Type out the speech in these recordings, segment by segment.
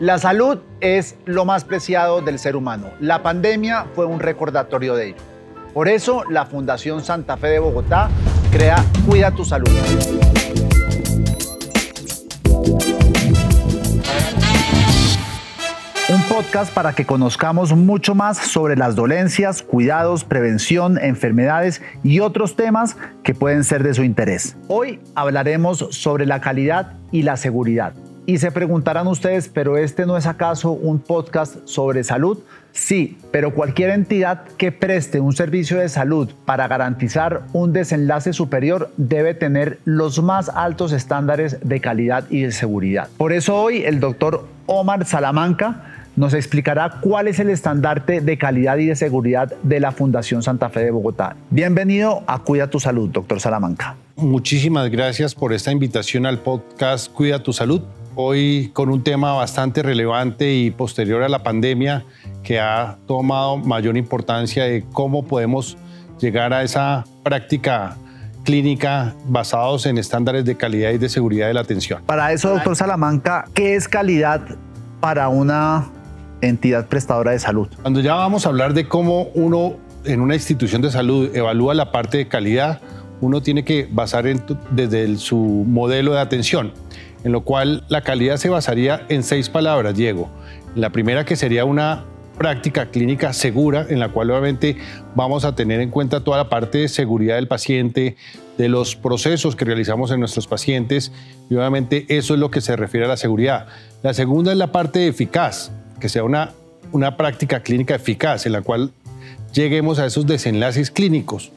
La salud es lo más preciado del ser humano. La pandemia fue un recordatorio de ello. Por eso, la Fundación Santa Fe de Bogotá crea Cuida tu Salud. Un podcast para que conozcamos mucho más sobre las dolencias, cuidados, prevención, enfermedades y otros temas que pueden ser de su interés. Hoy hablaremos sobre la calidad y la seguridad. Y se preguntarán ustedes, ¿pero este no es acaso un podcast sobre salud? Sí, pero cualquier entidad que preste un servicio de salud para garantizar un desenlace superior debe tener los más altos estándares de calidad y de seguridad. Por eso hoy el doctor Omar Salamanca nos explicará cuál es el estandarte de calidad y de seguridad de la Fundación Santa Fe de Bogotá. Bienvenido a Cuida tu Salud, doctor Salamanca. Muchísimas gracias por esta invitación al podcast Cuida tu Salud. Hoy con un tema bastante relevante y posterior a la pandemia que ha tomado mayor importancia de cómo podemos llegar a esa práctica clínica basados en estándares de calidad y de seguridad de la atención. Para eso, doctor Salamanca, ¿qué es calidad para una entidad prestadora de salud. Cuando ya vamos a hablar de cómo uno en una institución de salud evalúa la parte de calidad, uno tiene que basar desde su modelo de atención, en lo cual la calidad se basaría en seis palabras, Diego. La primera que sería una práctica clínica segura, en la cual obviamente vamos a tener en cuenta toda la parte de seguridad del paciente, de los procesos que realizamos en nuestros pacientes, y obviamente eso es lo que se refiere a la seguridad. La segunda es la parte eficaz, que sea una, una práctica clínica eficaz en la cual lleguemos a esos desenlaces clínicos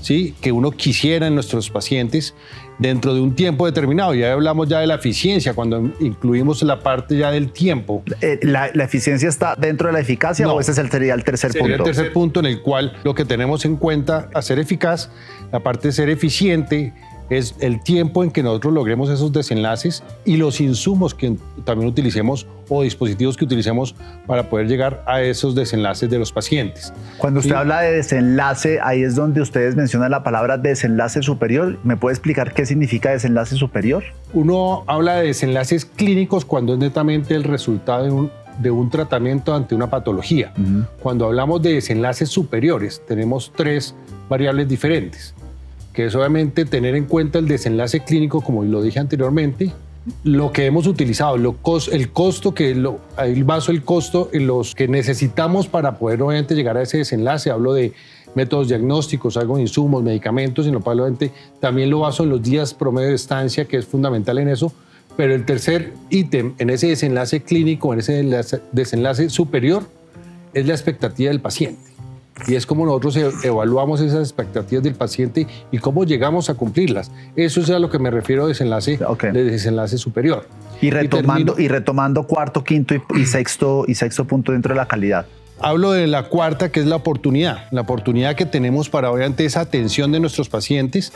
¿sí? que uno quisiera en nuestros pacientes dentro de un tiempo determinado. Ya hablamos ya de la eficiencia, cuando incluimos la parte ya del tiempo. Eh, ¿La, eficiencia está dentro de la eficacia o ese sería el tercer sería punto? el tercer punto en el cual lo que tenemos en cuenta, hacer eficaz, la parte de ser eficiente, es el tiempo en que nosotros logremos esos desenlaces y los insumos que también utilicemos o dispositivos que utilicemos para poder llegar a esos desenlaces de los pacientes. Cuando usted habla de desenlace, ahí es donde ustedes mencionan la palabra desenlace superior. ¿Me puede explicar qué significa desenlace superior? Uno habla de desenlaces clínicos cuando es netamente el resultado de un, de un tratamiento ante una patología. Cuando hablamos de desenlaces superiores, tenemos tres variables diferentes que es obviamente tener en cuenta el desenlace clínico, como lo dije anteriormente, lo que hemos utilizado, lo el costo que lo, ahí baso el costo en los que necesitamos para poder obviamente llegar a ese desenlace. Hablo de métodos diagnósticos, algo de insumos, medicamentos, lo obviamente también lo baso en los días promedio de estancia, que es fundamental en eso. Pero el tercer ítem en ese desenlace clínico, en ese desenlace superior, es la expectativa del paciente y es como nosotros e-, evaluamos esas expectativas del paciente y cómo llegamos a cumplirlas. Eso es a lo que me refiero a desenlace, de desenlace superior. Y retomando, y, retomando cuarto, quinto y, sexto, y sexto punto dentro de la calidad. Hablo de la cuarta, que es la oportunidad, la oportunidad que tenemos para obviamente esa atención de nuestros pacientes,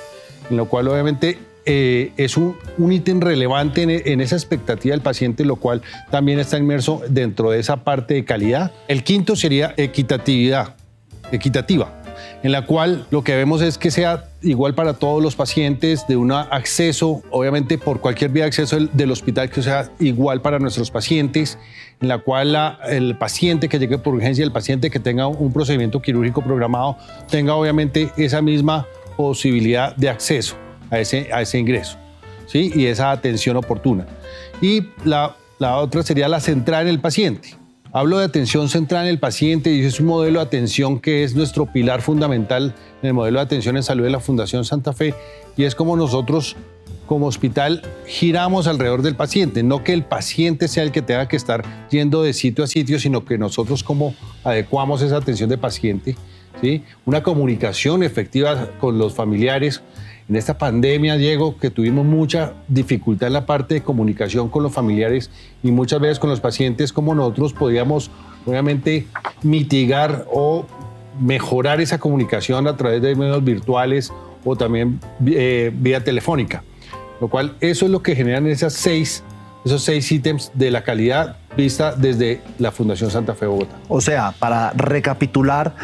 en lo cual obviamente eh, es un, ítem relevante en, en, esa expectativa del paciente, lo cual también está inmerso dentro de esa parte de calidad. El quinto sería equitatividad equitativa, en la cual lo que vemos es que sea igual para todos los pacientes, de un acceso, obviamente por cualquier vía de acceso del, hospital que sea igual para nuestros pacientes, en la cual el paciente que llegue por urgencia, el paciente que tenga un procedimiento quirúrgico programado, tenga obviamente esa misma posibilidad de acceso a ese, a ese ingreso ¿sí? y esa atención oportuna. Y la, la otra sería la central en el paciente Hablo de atención central en el paciente y es un modelo de atención que es nuestro pilar fundamental en el modelo de atención en salud de la Fundación Santa Fe. Y es como nosotros como hospital giramos alrededor del paciente, no que el paciente sea el que tenga que estar yendo de sitio a sitio, sino que nosotros como adecuamos esa atención de paciente, una comunicación efectiva con los familiares, en esta pandemia, Diego, que tuvimos mucha dificultad en la parte de comunicación con los familiares y muchas veces con los pacientes, como nosotros podíamos, obviamente, mitigar o mejorar esa comunicación a través de medios virtuales o también eh, vía telefónica. Lo cual, eso es lo que generan esas seis, esos seis ítems de la calidad vista desde la Fundación Santa Fe Bogotá. O sea, para recapitular,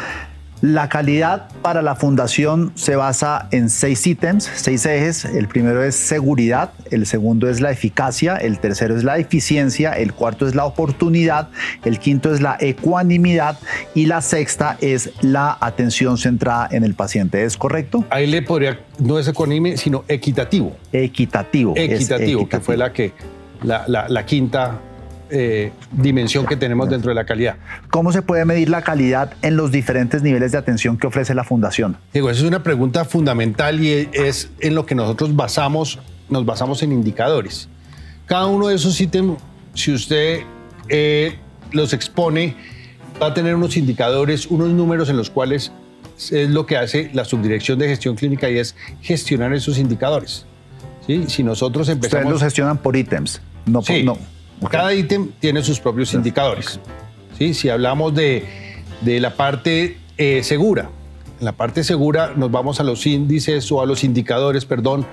La calidad para la fundación se basa en seis ítems, seis ejes. El primero es seguridad, el segundo es la eficacia, el tercero es la eficiencia, el cuarto es la oportunidad, el quinto es la ecuanimidad y la sexta es la atención centrada en el paciente. ¿Es correcto? Ahí le podría, no es ecuánime, sino equitativo. Equitativo. Equitativo, que fue la que la, la quinta eh, dimensión que tenemos dentro de la calidad. ¿Cómo se puede medir la calidad en los diferentes niveles de atención que ofrece la fundación? Digo, esa es una pregunta fundamental y es en lo que nosotros basamos, nos basamos en indicadores. Cada uno de esos ítems, si usted eh, los expone, va a tener unos indicadores, unos números en los cuales es lo que hace la subdirección de gestión clínica y es gestionar esos indicadores. ¿Sí? Si nosotros empezamos... Ustedes los gestionan por ítems, no por... No. Cada ítem tiene sus propios indicadores. ¿sí? Si hablamos de, la parte eh, segura, en la parte segura nos vamos a los índices o a los indicadores, perdón,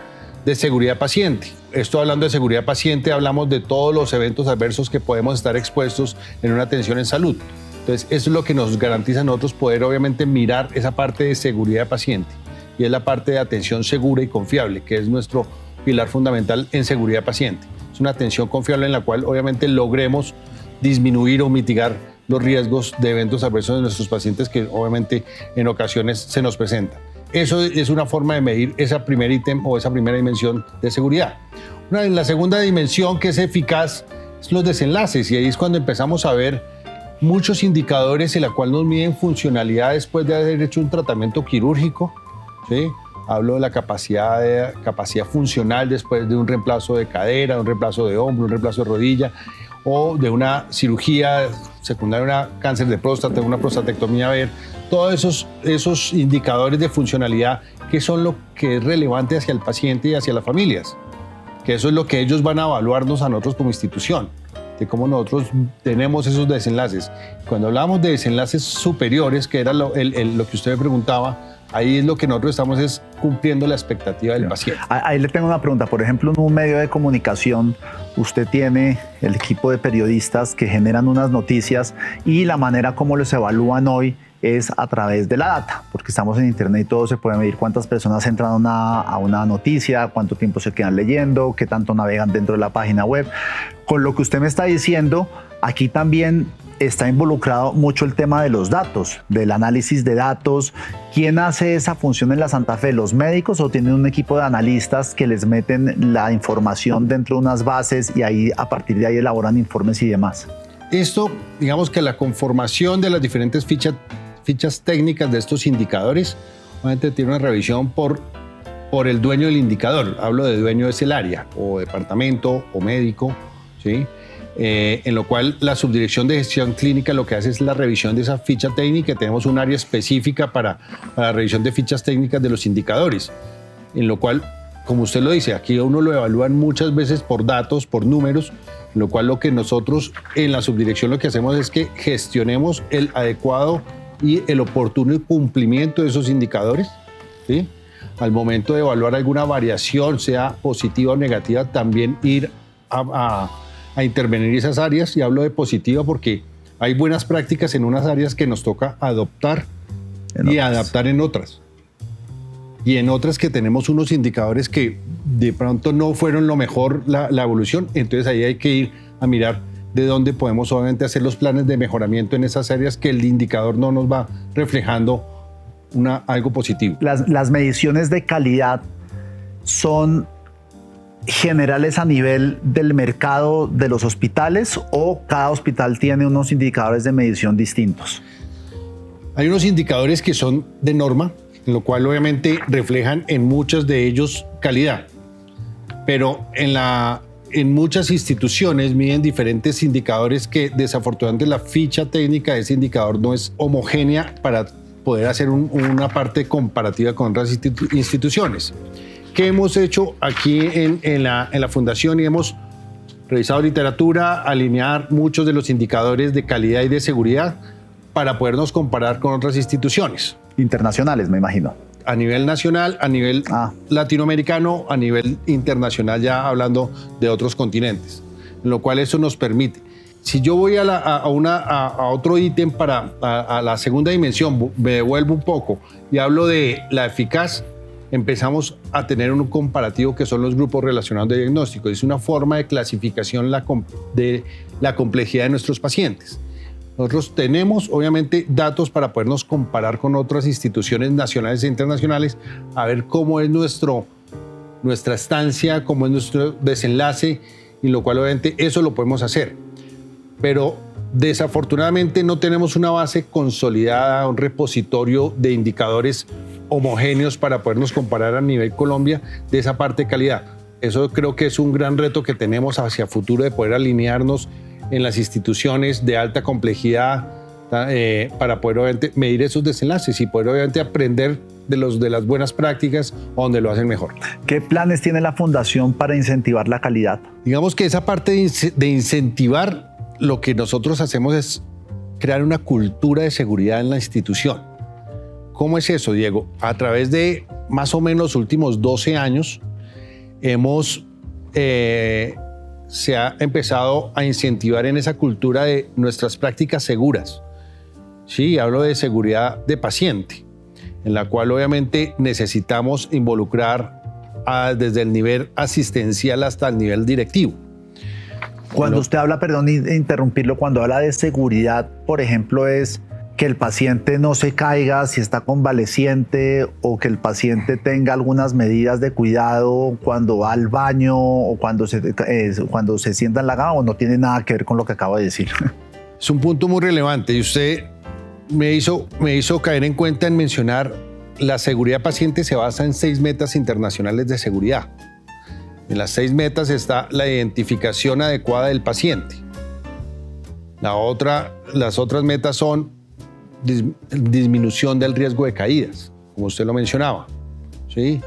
de seguridad paciente. Esto hablando de seguridad paciente, hablamos de todos los eventos adversos que podemos estar expuestos en una atención en salud. Entonces, eso es lo que nos garantiza a nosotros poder obviamente mirar esa parte de seguridad paciente y es la parte de atención segura y confiable, que es nuestro pilar fundamental en seguridad paciente. Es una atención confiable en la cual obviamente logremos disminuir o mitigar los riesgos de eventos adversos de nuestros pacientes que obviamente en ocasiones se nos presentan. Eso es una forma de medir esa primer ítem o esa primera dimensión de seguridad. Una, la segunda dimensión que es eficaz es los desenlaces y ahí es cuando empezamos a ver muchos indicadores en la cual nos miden funcionalidad después de haber hecho un tratamiento quirúrgico, ¿sí? Hablo de la capacidad, de, capacidad funcional después de un reemplazo de cadera, un reemplazo de hombro, un reemplazo de rodilla o de una cirugía secundaria, una cáncer de próstata, una prostatectomía, a ver, todos esos, esos indicadores de funcionalidad que son lo que es relevante hacia el paciente y hacia las familias, que eso es lo que ellos van a evaluarnos a nosotros como institución, de cómo nosotros tenemos esos desenlaces. Cuando hablamos de desenlaces superiores, que era lo, lo que usted me preguntaba, Ahí es lo que nosotros estamos es cumpliendo la expectativa del paciente. Ahí le tengo una pregunta. Por ejemplo, en un medio de comunicación, usted tiene el equipo de periodistas que generan unas noticias y la manera como los evalúan hoy es a través de la data, porque estamos en Internet y todo se puede medir cuántas personas entran a una, noticia, cuánto tiempo se quedan leyendo, qué tanto navegan dentro de la página web. Con lo que usted me está diciendo, aquí también está involucrado mucho el tema de los datos, del análisis de datos. ¿Quién hace esa función en la Santa Fe? ¿Los médicos o tienen un equipo de analistas que les meten la información dentro de unas bases y ahí a partir de ahí elaboran informes y demás? Esto, digamos que la conformación de las diferentes fichas, fichas técnicas de estos indicadores, obviamente tiene una revisión por, por el dueño del indicador. Hablo de dueño es el área, o departamento, o médico, ¿sí? Eh, en lo cual la subdirección de gestión clínica lo que hace es la revisión de esa ficha técnica. Tenemos un área específica para, la revisión de fichas técnicas de los indicadores, en lo cual, como usted lo dice, aquí uno lo evalúan muchas veces por datos, por números, en lo cual lo que nosotros en la subdirección lo que hacemos es que gestionemos el adecuado y el oportuno cumplimiento de esos indicadores. ¿sí? Al momento de evaluar alguna variación, sea positiva o negativa, también ir a a intervenir esas áreas y hablo de positiva porque hay buenas prácticas en unas áreas que nos toca adoptar y adaptar en otras. Y en otras que tenemos unos indicadores que de pronto no fueron lo mejor la, evolución, entonces ahí hay que ir a mirar de dónde podemos obviamente hacer los planes de mejoramiento en esas áreas que el indicador no nos va reflejando una, algo positivo. Las, las mediciones de calidad son generales a nivel del mercado de los hospitales o cada hospital tiene unos indicadores de medición distintos? Hay unos indicadores que son de norma, en lo cual obviamente reflejan en muchos de ellos calidad, pero en, la, en muchas instituciones miden diferentes indicadores que desafortunadamente la ficha técnica de ese indicador no es homogénea para poder hacer una parte comparativa con otras instituciones. ¿Qué hemos hecho aquí en, la, en la fundación y hemos revisado literatura, alinear muchos de los indicadores de calidad y de seguridad para podernos comparar con otras instituciones. Internacionales, me imagino. A nivel nacional, a nivel ah. latinoamericano, a nivel internacional, ya hablando de otros continentes. En lo cual eso nos permite. si yo voy a, una, a, otro ítem para a, la segunda dimensión, me devuelvo un poco y hablo de la eficaz, empezamos a tener un comparativo que son los grupos relacionados de diagnóstico. Es una forma de clasificación de la complejidad de nuestros pacientes. Nosotros tenemos, obviamente, datos para podernos comparar con otras instituciones nacionales e internacionales, a ver cómo es nuestro, nuestra estancia, cómo es nuestro desenlace, y lo cual, obviamente, eso lo podemos hacer pero desafortunadamente no tenemos una base consolidada, un repositorio de indicadores homogéneos para podernos comparar a nivel Colombia de esa parte de calidad. Eso creo que es un gran reto que tenemos hacia futuro de poder alinearnos en las instituciones de alta complejidad eh, para poder obviamente medir esos desenlaces y poder obviamente aprender de, los, de las buenas prácticas donde lo hacen mejor. ¿Qué planes tiene la Fundación para incentivar la calidad? Digamos que esa parte de incentivar lo que nosotros hacemos es crear una cultura de seguridad en la institución. ¿Cómo es eso, Diego? A través de más o menos los últimos 12 años, hemos, eh, se ha empezado a incentivar en esa cultura de nuestras prácticas seguras. Sí, hablo de seguridad de paciente, en la cual obviamente necesitamos involucrar desde el nivel asistencial hasta el nivel directivo. Cuando usted habla, perdón interrumpirlo, cuando habla de seguridad, por ejemplo, es que el paciente no se caiga si está convaleciente o que el paciente tenga algunas medidas de cuidado cuando va al baño o cuando se, eh, cuando se sienta en la cama o no tiene nada que ver con lo que acabo de decir. Es un punto muy relevante y usted me hizo, me hizo caer en cuenta en mencionar la seguridad paciente se basa en seis metas internacionales de seguridad. En las seis metas está la identificación adecuada del paciente. La otra, las otras metas son disminución del riesgo de caídas, como usted lo mencionaba. ¿sí?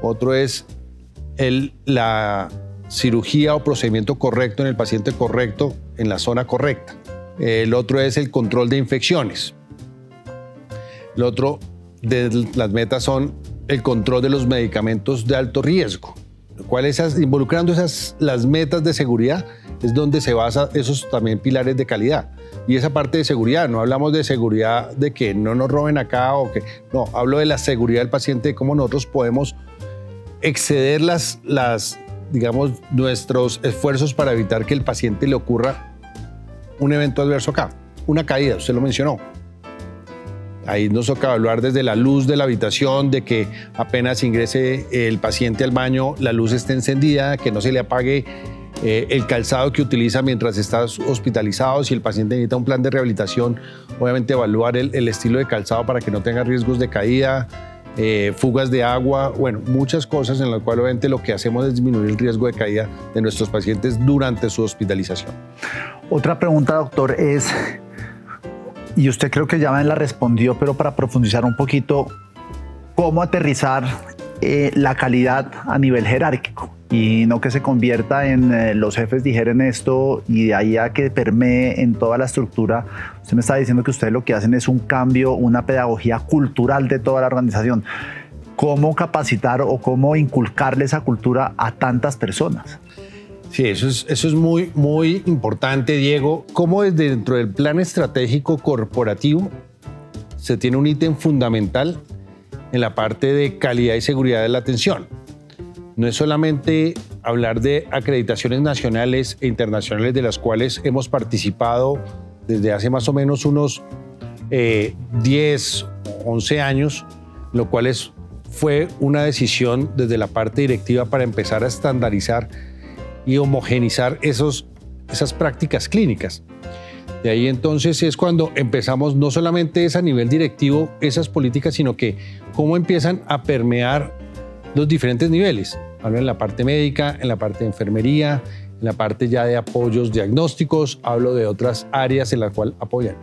Otro es el, la cirugía o procedimiento correcto en el paciente correcto en la zona correcta. El otro es el control de infecciones. El otro de las metas son el control de los medicamentos de alto riesgo cual esas, involucrando esas, las metas de seguridad es donde se basa esos también pilares de calidad. Y esa parte de seguridad, no hablamos de seguridad de que no nos roben acá o que, no, hablo de la seguridad del paciente, de cómo nosotros podemos exceder las, las, digamos, nuestros esfuerzos para evitar que el paciente le ocurra un evento adverso acá, una caída, usted lo mencionó. Ahí nos toca evaluar desde la luz de la habitación, de que apenas ingrese el paciente al baño, la luz esté encendida, que no se le apague eh, el calzado que utiliza mientras está hospitalizado. Si el paciente necesita un plan de rehabilitación, obviamente evaluar el, estilo de calzado para que no tenga riesgos de caída, eh, fugas de agua, bueno, muchas cosas en las cuales obviamente lo que hacemos es disminuir el riesgo de caída de nuestros pacientes durante su hospitalización. Otra pregunta, doctor, es y usted creo que ya me la respondió, pero para profundizar un poquito, ¿cómo aterrizar eh, la calidad a nivel jerárquico? Y no que se convierta en eh, los jefes dijeron esto y de ahí a que permee en toda la estructura. Usted me está diciendo que ustedes lo que hacen es un cambio, una pedagogía cultural de toda la organización. ¿Cómo capacitar o cómo inculcarle esa cultura a tantas personas? Sí, eso es, eso es muy, muy importante, Diego. Cómo desde dentro del plan estratégico corporativo se tiene un ítem fundamental en la parte de calidad y seguridad de la atención. No es solamente hablar de acreditaciones nacionales e internacionales de las cuales hemos participado desde hace más o menos unos 10, o 11 años, lo cual es, fue una decisión desde la parte directiva para empezar a estandarizar y homogenizar esos, esas prácticas clínicas. De ahí entonces es cuando empezamos no solamente a nivel directivo esas políticas, sino que cómo empiezan a permear los diferentes niveles. Hablo en la parte médica, en la parte de enfermería, en la parte ya de apoyos diagnósticos, hablo de otras áreas en las cuales apoyan.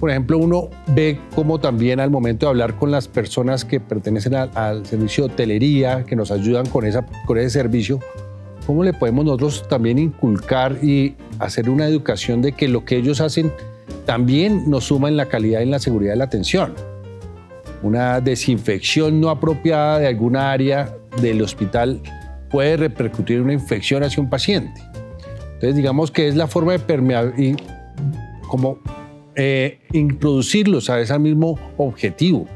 Por ejemplo, uno ve cómo también al momento de hablar con las personas que pertenecen al, servicio de hotelería, que nos ayudan con, esa, con ese servicio, ¿cómo le podemos nosotros también inculcar y hacer una educación de que lo que ellos hacen también nos suma en la calidad y en la seguridad de la atención? Una desinfección no apropiada de alguna área del hospital puede repercutir en una infección hacia un paciente. Entonces, digamos que es la forma de permear y como eh, introducirlos a ese mismo objetivo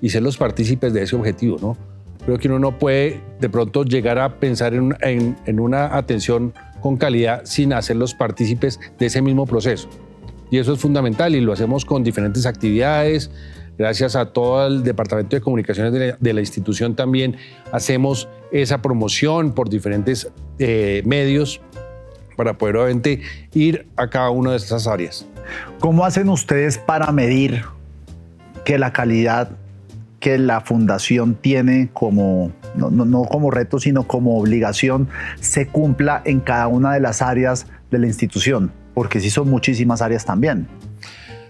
y ser los partícipes de ese objetivo, ¿no? Creo que uno no puede de pronto llegar a pensar en, en una atención con calidad sin hacerlos partícipes de ese mismo proceso. Y eso es fundamental y lo hacemos con diferentes actividades. Gracias a todo el Departamento de Comunicaciones de la, institución también hacemos esa promoción por diferentes eh, medios para poder obviamente ir a cada una de estas áreas. ¿Cómo hacen ustedes para medir que la calidad que la fundación tiene como, no, no, como reto, sino como obligación, se cumpla en cada una de las áreas de la institución? Porque sí son muchísimas áreas también.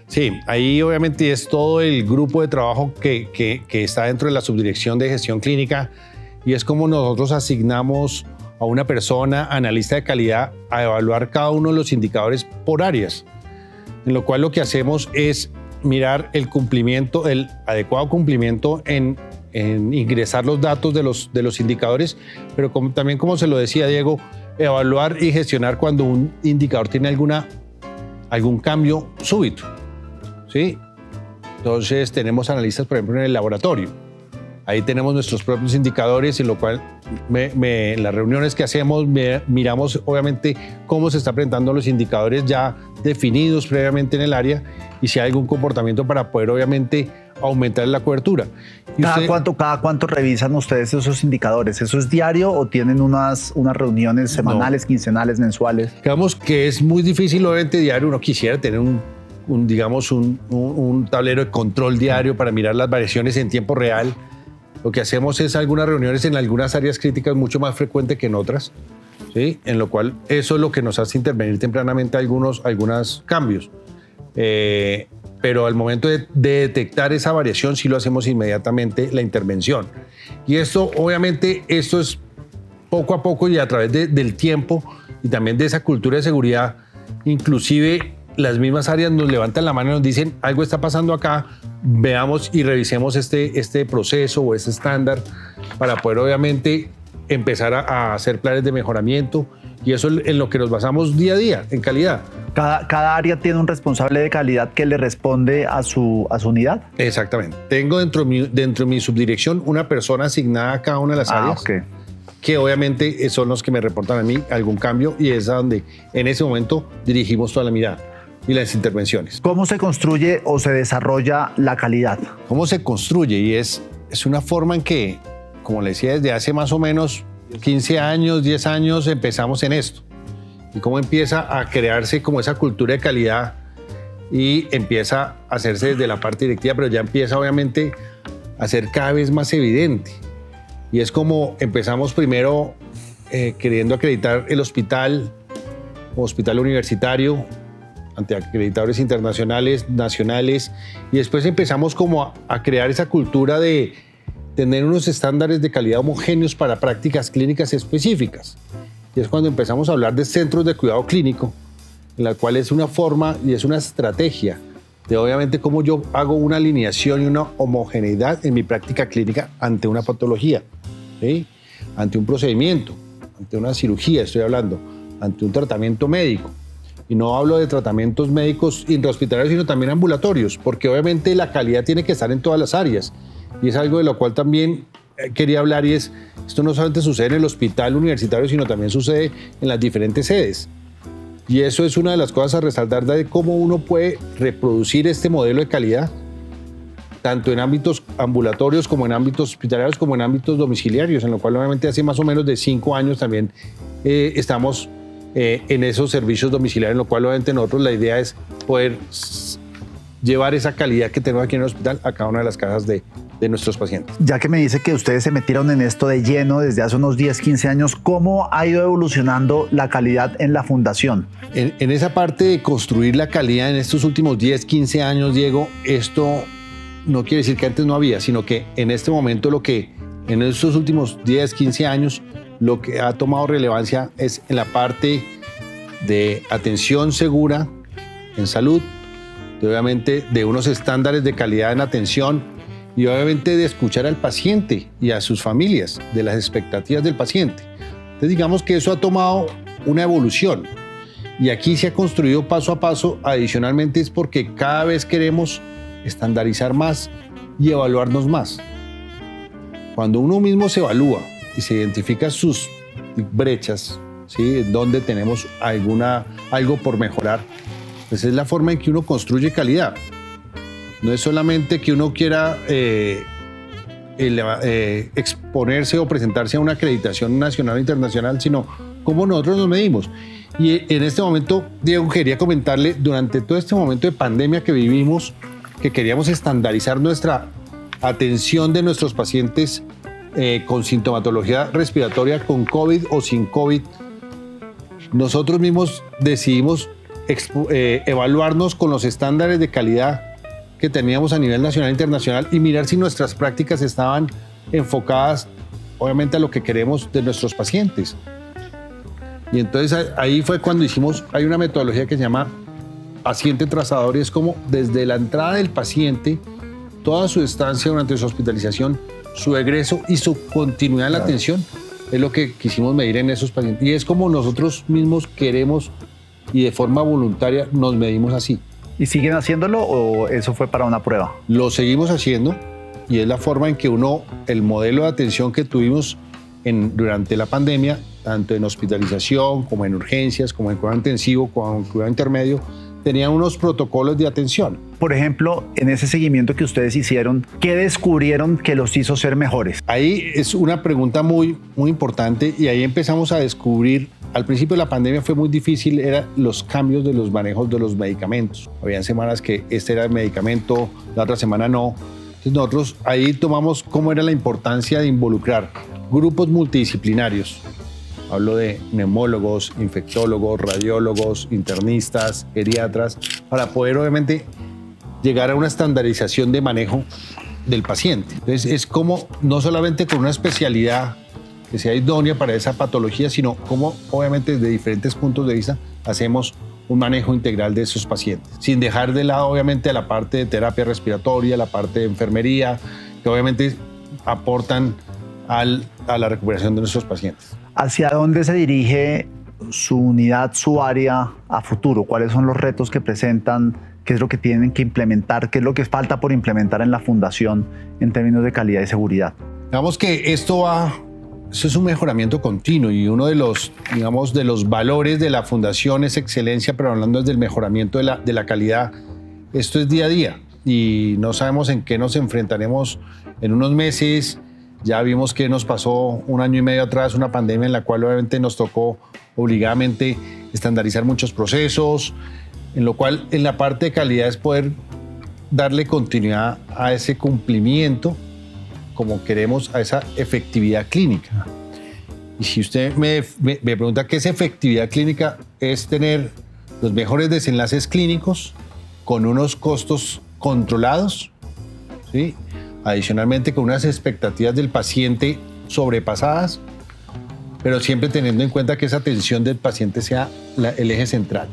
Sí, ahí obviamente es todo el grupo de trabajo que, que, que está dentro de la subdirección de gestión clínica y es como nosotros asignamos a una persona analista de calidad a evaluar cada uno de los indicadores por áreas, en lo cual lo que hacemos es mirar el cumplimiento, el adecuado cumplimiento en, ingresar los datos de los, de los indicadores, pero también como se lo decía Diego, evaluar y gestionar cuando un indicador tiene alguna, algún cambio súbito. ¿Sí? Entonces tenemos analistas, por ejemplo, en el laboratorio. Ahí tenemos nuestros propios indicadores, en lo cual en las reuniones que hacemos miramos obviamente cómo se están presentando los indicadores ya definidos previamente en el área y si hay algún comportamiento para poder obviamente aumentar la cobertura. ¿Cada, cuánto, ¿Cada cuánto revisan ustedes esos indicadores? ¿Eso es diario o tienen unas, unas reuniones semanales, quincenales, mensuales? Digamos que es muy difícil, obviamente diario uno quisiera tener un, digamos, un, un, tablero de control diario para mirar las variaciones en tiempo real. Lo que hacemos es algunas reuniones en algunas áreas críticas mucho más frecuente que en otras, ¿sí? en lo cual eso es lo que nos hace intervenir tempranamente algunos, algunos cambios. Eh, pero al momento de, detectar esa variación sí lo hacemos inmediatamente la intervención. Y esto, obviamente, esto es poco a poco y a través del tiempo y también de esa cultura de seguridad, inclusive las mismas áreas nos levantan la mano y nos dicen, algo está pasando acá, veamos y revisemos este, este proceso o este estándar para poder obviamente empezar a, hacer planes de mejoramiento y eso es en lo que nos basamos día a día, en calidad. Cada, cada, área tiene un responsable de calidad que le responde a su, a su unidad. Exactamente. Tengo dentro, dentro de mi subdirección una persona asignada a cada una de las ah, áreas. que obviamente son los que me reportan a mí algún cambio y es a donde en ese momento dirigimos toda la mirada y las intervenciones. ¿Cómo se construye o se desarrolla la calidad? ¿Cómo se construye? Y es, es una forma en que, como le decía, desde hace más o menos 15 años, 10 años empezamos en esto. Y cómo empieza a crearse como esa cultura de calidad y empieza a hacerse desde la parte directiva, pero ya empieza obviamente a ser cada vez más evidente. Y es como empezamos primero eh, queriendo acreditar el hospital, hospital universitario, ante acreditadores internacionales, nacionales, y después empezamos como a, crear esa cultura de tener unos estándares de calidad homogéneos para prácticas clínicas específicas. Y es cuando empezamos a hablar de centros de cuidado clínico, en la cual es una forma y es una estrategia de obviamente cómo yo hago una alineación y una homogeneidad en mi práctica clínica ante una patología, ante un procedimiento, ante una cirugía, estoy hablando, ante un tratamiento médico. Y no hablo de tratamientos médicos intrahospitalarios, sino también ambulatorios, porque obviamente la calidad tiene que estar en todas las áreas. Y es algo de lo cual también eh, quería hablar y es, esto no solamente sucede en el hospital universitario, sino también sucede en las diferentes sedes. Y eso es una de las cosas a resaltar de cómo uno puede reproducir este modelo de calidad, tanto en ámbitos ambulatorios como en ámbitos hospitalarios como en ámbitos domiciliarios, en lo cual obviamente hace más o menos de cinco años también eh, estamos eh, en esos servicios domiciliarios, en lo cual obviamente nosotros la idea es poder llevar esa calidad que tenemos aquí en el hospital a cada una de las casas de, de nuestros pacientes. Ya que me dice que ustedes se metieron en esto de lleno desde hace unos 10, 15 años, ¿cómo ha ido evolucionando la calidad en la fundación? En, en, esa parte de construir la calidad en estos últimos 10, 15 años, Diego, esto no quiere decir que antes no había, sino que en este momento lo que en estos últimos 10, 15 años lo que ha tomado relevancia es en la parte de atención segura en salud, obviamente de unos estándares de calidad en atención y obviamente de escuchar al paciente y a sus familias, de las expectativas del paciente. Entonces digamos que eso ha tomado una evolución Y aquí se ha construido paso a paso, adicionalmente es porque cada vez queremos estandarizar más y evaluarnos más. Cuando uno mismo se evalúa y se identifica sus brechas, ¿sí? donde tenemos alguna, algo por mejorar, pues es la forma en que uno construye calidad. No es solamente que uno quiera eh, eh, exponerse o presentarse a una acreditación nacional o internacional, sino cómo nosotros nos medimos. Y en este momento, Diego, quería comentarle, durante todo este momento de pandemia que vivimos, que queríamos estandarizar nuestra atención de nuestros pacientes eh, con sintomatología respiratoria, con COVID o sin COVID, nosotros mismos decidimos eh, evaluarnos con los estándares de calidad que teníamos a nivel nacional e internacional y mirar si nuestras prácticas estaban enfocadas, obviamente, a lo que queremos de nuestros pacientes. Y entonces ahí fue cuando hicimos, hay una metodología que se llama paciente trazador y es como desde la entrada del paciente, toda su estancia durante su hospitalización, su egreso y su continuidad en la atención, es lo que quisimos medir en esos pacientes. Y es como nosotros mismos queremos y de forma voluntaria nos medimos así. ¿Y siguen haciéndolo o eso fue para una prueba? Lo seguimos haciendo y es la forma en que uno, el modelo de atención que tuvimos en, durante la pandemia, tanto en hospitalización como en urgencias, como en cuidado intensivo, como en cuidado intermedio, tenía unos protocolos de atención. Por ejemplo, en ese seguimiento que ustedes hicieron, ¿qué descubrieron que los hizo ser mejores? Ahí es una pregunta muy, muy importante y ahí empezamos a descubrir al principio de la pandemia fue muy difícil, eran los cambios de los manejos de los medicamentos. Habían semanas que este era el medicamento, la otra semana no. Entonces nosotros ahí tomamos cómo era la importancia de involucrar grupos multidisciplinarios. Hablo de neumólogos, infectólogos, radiólogos, internistas, geriatras, para poder obviamente llegar a una estandarización de manejo del paciente. Entonces es como no solamente con una especialidad que sea idónea para esa patología, sino cómo obviamente desde diferentes puntos de vista hacemos un manejo integral de esos pacientes, sin dejar de lado obviamente la parte de terapia respiratoria, la parte de enfermería, que obviamente aportan al, a la recuperación de nuestros pacientes. ¿Hacia dónde se dirige su unidad, su área a futuro? ¿Cuáles son los retos que presentan? ¿Qué es lo que tienen que implementar? ¿Qué es lo que falta por implementar en la fundación en términos de calidad y seguridad? Digamos que esto va eso es un mejoramiento continuo y uno de los, digamos, de los valores de la fundación es excelencia, pero hablando del mejoramiento de la, de la calidad, esto es día a día y no sabemos en qué nos enfrentaremos en unos meses. Ya vimos que nos pasó un año y medio atrás una pandemia en la cual obviamente nos tocó obligadamente estandarizar muchos procesos, en lo cual en la parte de calidad es poder darle continuidad a ese cumplimiento como queremos a esa efectividad clínica. Y si usted me, pregunta qué es efectividad clínica, es tener los mejores desenlaces clínicos con unos costos controlados, ¿sí? adicionalmente con unas expectativas del paciente sobrepasadas, pero siempre teniendo en cuenta que esa atención del paciente sea el eje central.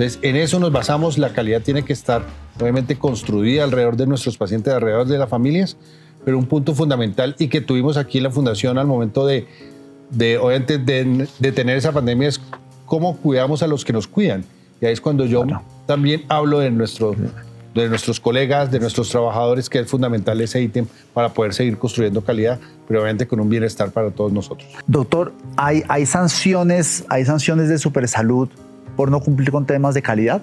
Entonces, en eso nos basamos, la calidad tiene que estar obviamente construida alrededor de nuestros pacientes, alrededor de las familias, pero un punto fundamental y que tuvimos aquí en la Fundación al momento de, de, de, de tener esa pandemia es cómo cuidamos a los que nos cuidan. Y ahí es cuando yo también hablo de, nuestro, de nuestros colegas, de nuestros trabajadores, que es fundamental ese ítem para poder seguir construyendo calidad, pero obviamente con un bienestar para todos nosotros. Doctor, ¿hay, hay, sanciones, hay sanciones de Supersalud por no cumplir con temas de calidad?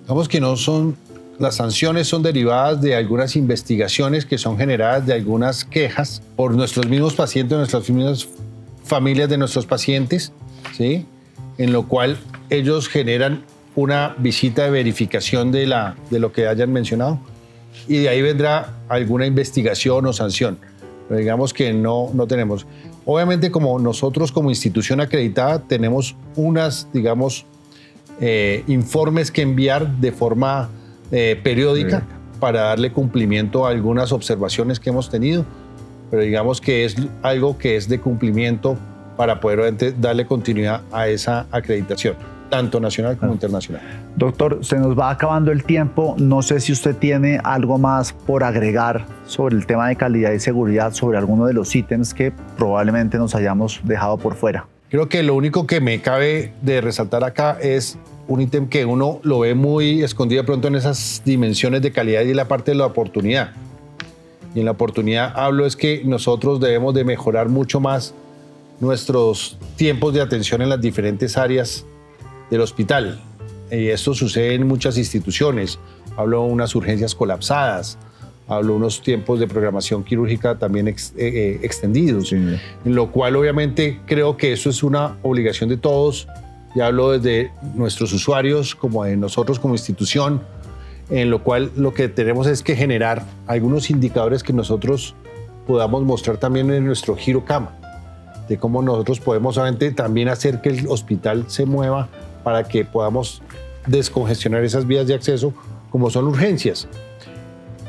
Digamos que no son las sanciones son derivadas de algunas investigaciones que son generadas de algunas quejas por nuestros mismos pacientes, nuestras mismas familias de nuestros pacientes, ¿sí? en lo cual ellos generan una visita de verificación de, la, de lo que hayan mencionado y de ahí vendrá alguna investigación o sanción. Pero digamos que no, no tenemos. Obviamente como nosotros como institución acreditada tenemos unas, digamos, eh, informes que enviar de forma eh, periódica para darle cumplimiento a algunas observaciones que hemos tenido, pero digamos que es algo que es de cumplimiento para poder darle continuidad a esa acreditación, tanto nacional como internacional. Doctor, se nos va acabando el tiempo. No sé si usted tiene algo más por agregar sobre el tema de calidad y seguridad, sobre alguno de los ítems que probablemente nos hayamos dejado por fuera. Creo que lo único que me cabe de resaltar acá es un ítem que uno lo ve muy escondido de pronto en esas dimensiones de calidad y la parte de la oportunidad. Y en la oportunidad hablo es que nosotros debemos de mejorar mucho más nuestros tiempos de atención en las diferentes áreas del hospital. Y esto sucede en muchas instituciones. Hablo de unas urgencias colapsadas, hablo de unos tiempos de programación quirúrgica también eh, eh, extendidos, en lo cual obviamente creo que eso es una obligación de todos, y hablo desde nuestros usuarios como de nosotros como institución, en lo cual lo que tenemos es que generar algunos indicadores que nosotros podamos mostrar también en nuestro giro cama, de cómo nosotros podemos obviamente también hacer que el hospital se mueva para que podamos descongestionar esas vías de acceso como son urgencias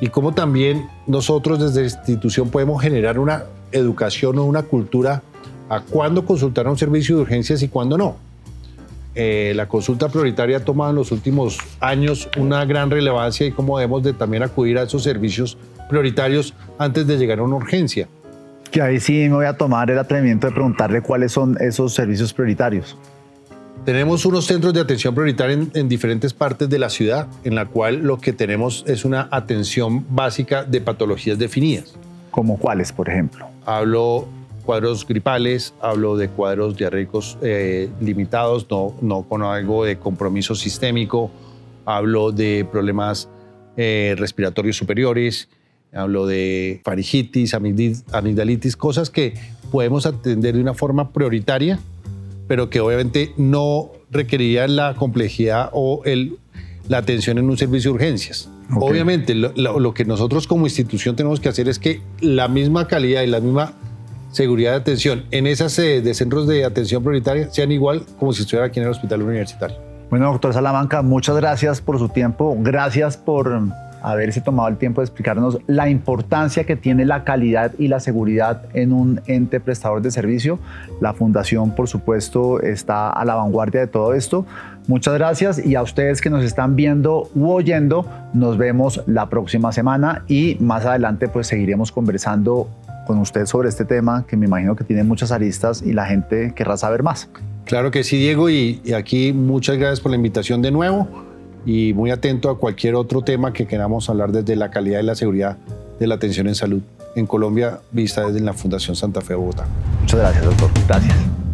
y cómo también nosotros desde la institución podemos generar una educación o una cultura a cuándo consultar a un servicio de urgencias y cuándo no. Eh, la consulta prioritaria ha tomado en los últimos años una gran relevancia y cómo debemos de también acudir a esos servicios prioritarios antes de llegar a una urgencia. Que ahí sí me voy a tomar el atrevimiento de preguntarle cuáles son esos servicios prioritarios. Tenemos unos centros de atención prioritaria en, diferentes partes de la ciudad, en la cual lo que tenemos es una atención básica de patologías definidas. ¿Como cuáles, por ejemplo? Hablo cuadros gripales, hablo de cuadros diarreicos eh, limitados, no, no con algo de compromiso sistémico, hablo de problemas eh, respiratorios superiores, hablo de faringitis, amigdalitis, cosas que podemos atender de una forma prioritaria pero que obviamente no requerían la complejidad o el, la atención en un servicio de urgencias. Obviamente, lo, que nosotros como institución tenemos que hacer es que la misma calidad y la misma seguridad de atención en esas sedes de centros de atención prioritaria sean igual como si estuviera aquí en el hospital universitario. Bueno, doctor Salamanca, muchas gracias por su tiempo, gracias por haberse tomado el tiempo de explicarnos la importancia que tiene la calidad y la seguridad en un ente prestador de servicio. La fundación, por supuesto, está a la vanguardia de todo esto. Muchas gracias y a ustedes que nos están viendo u oyendo, nos vemos la próxima semana y más adelante pues seguiremos conversando con usted sobre este tema que me imagino que tiene muchas aristas y la gente querrá saber más. Claro que sí, Diego, y, y aquí muchas gracias por la invitación de nuevo y muy atento a cualquier otro tema que queramos hablar desde la calidad y la seguridad de la atención en salud en Colombia, vista desde la Fundación Santa Fe Bogotá. Muchas gracias, doctor. Gracias.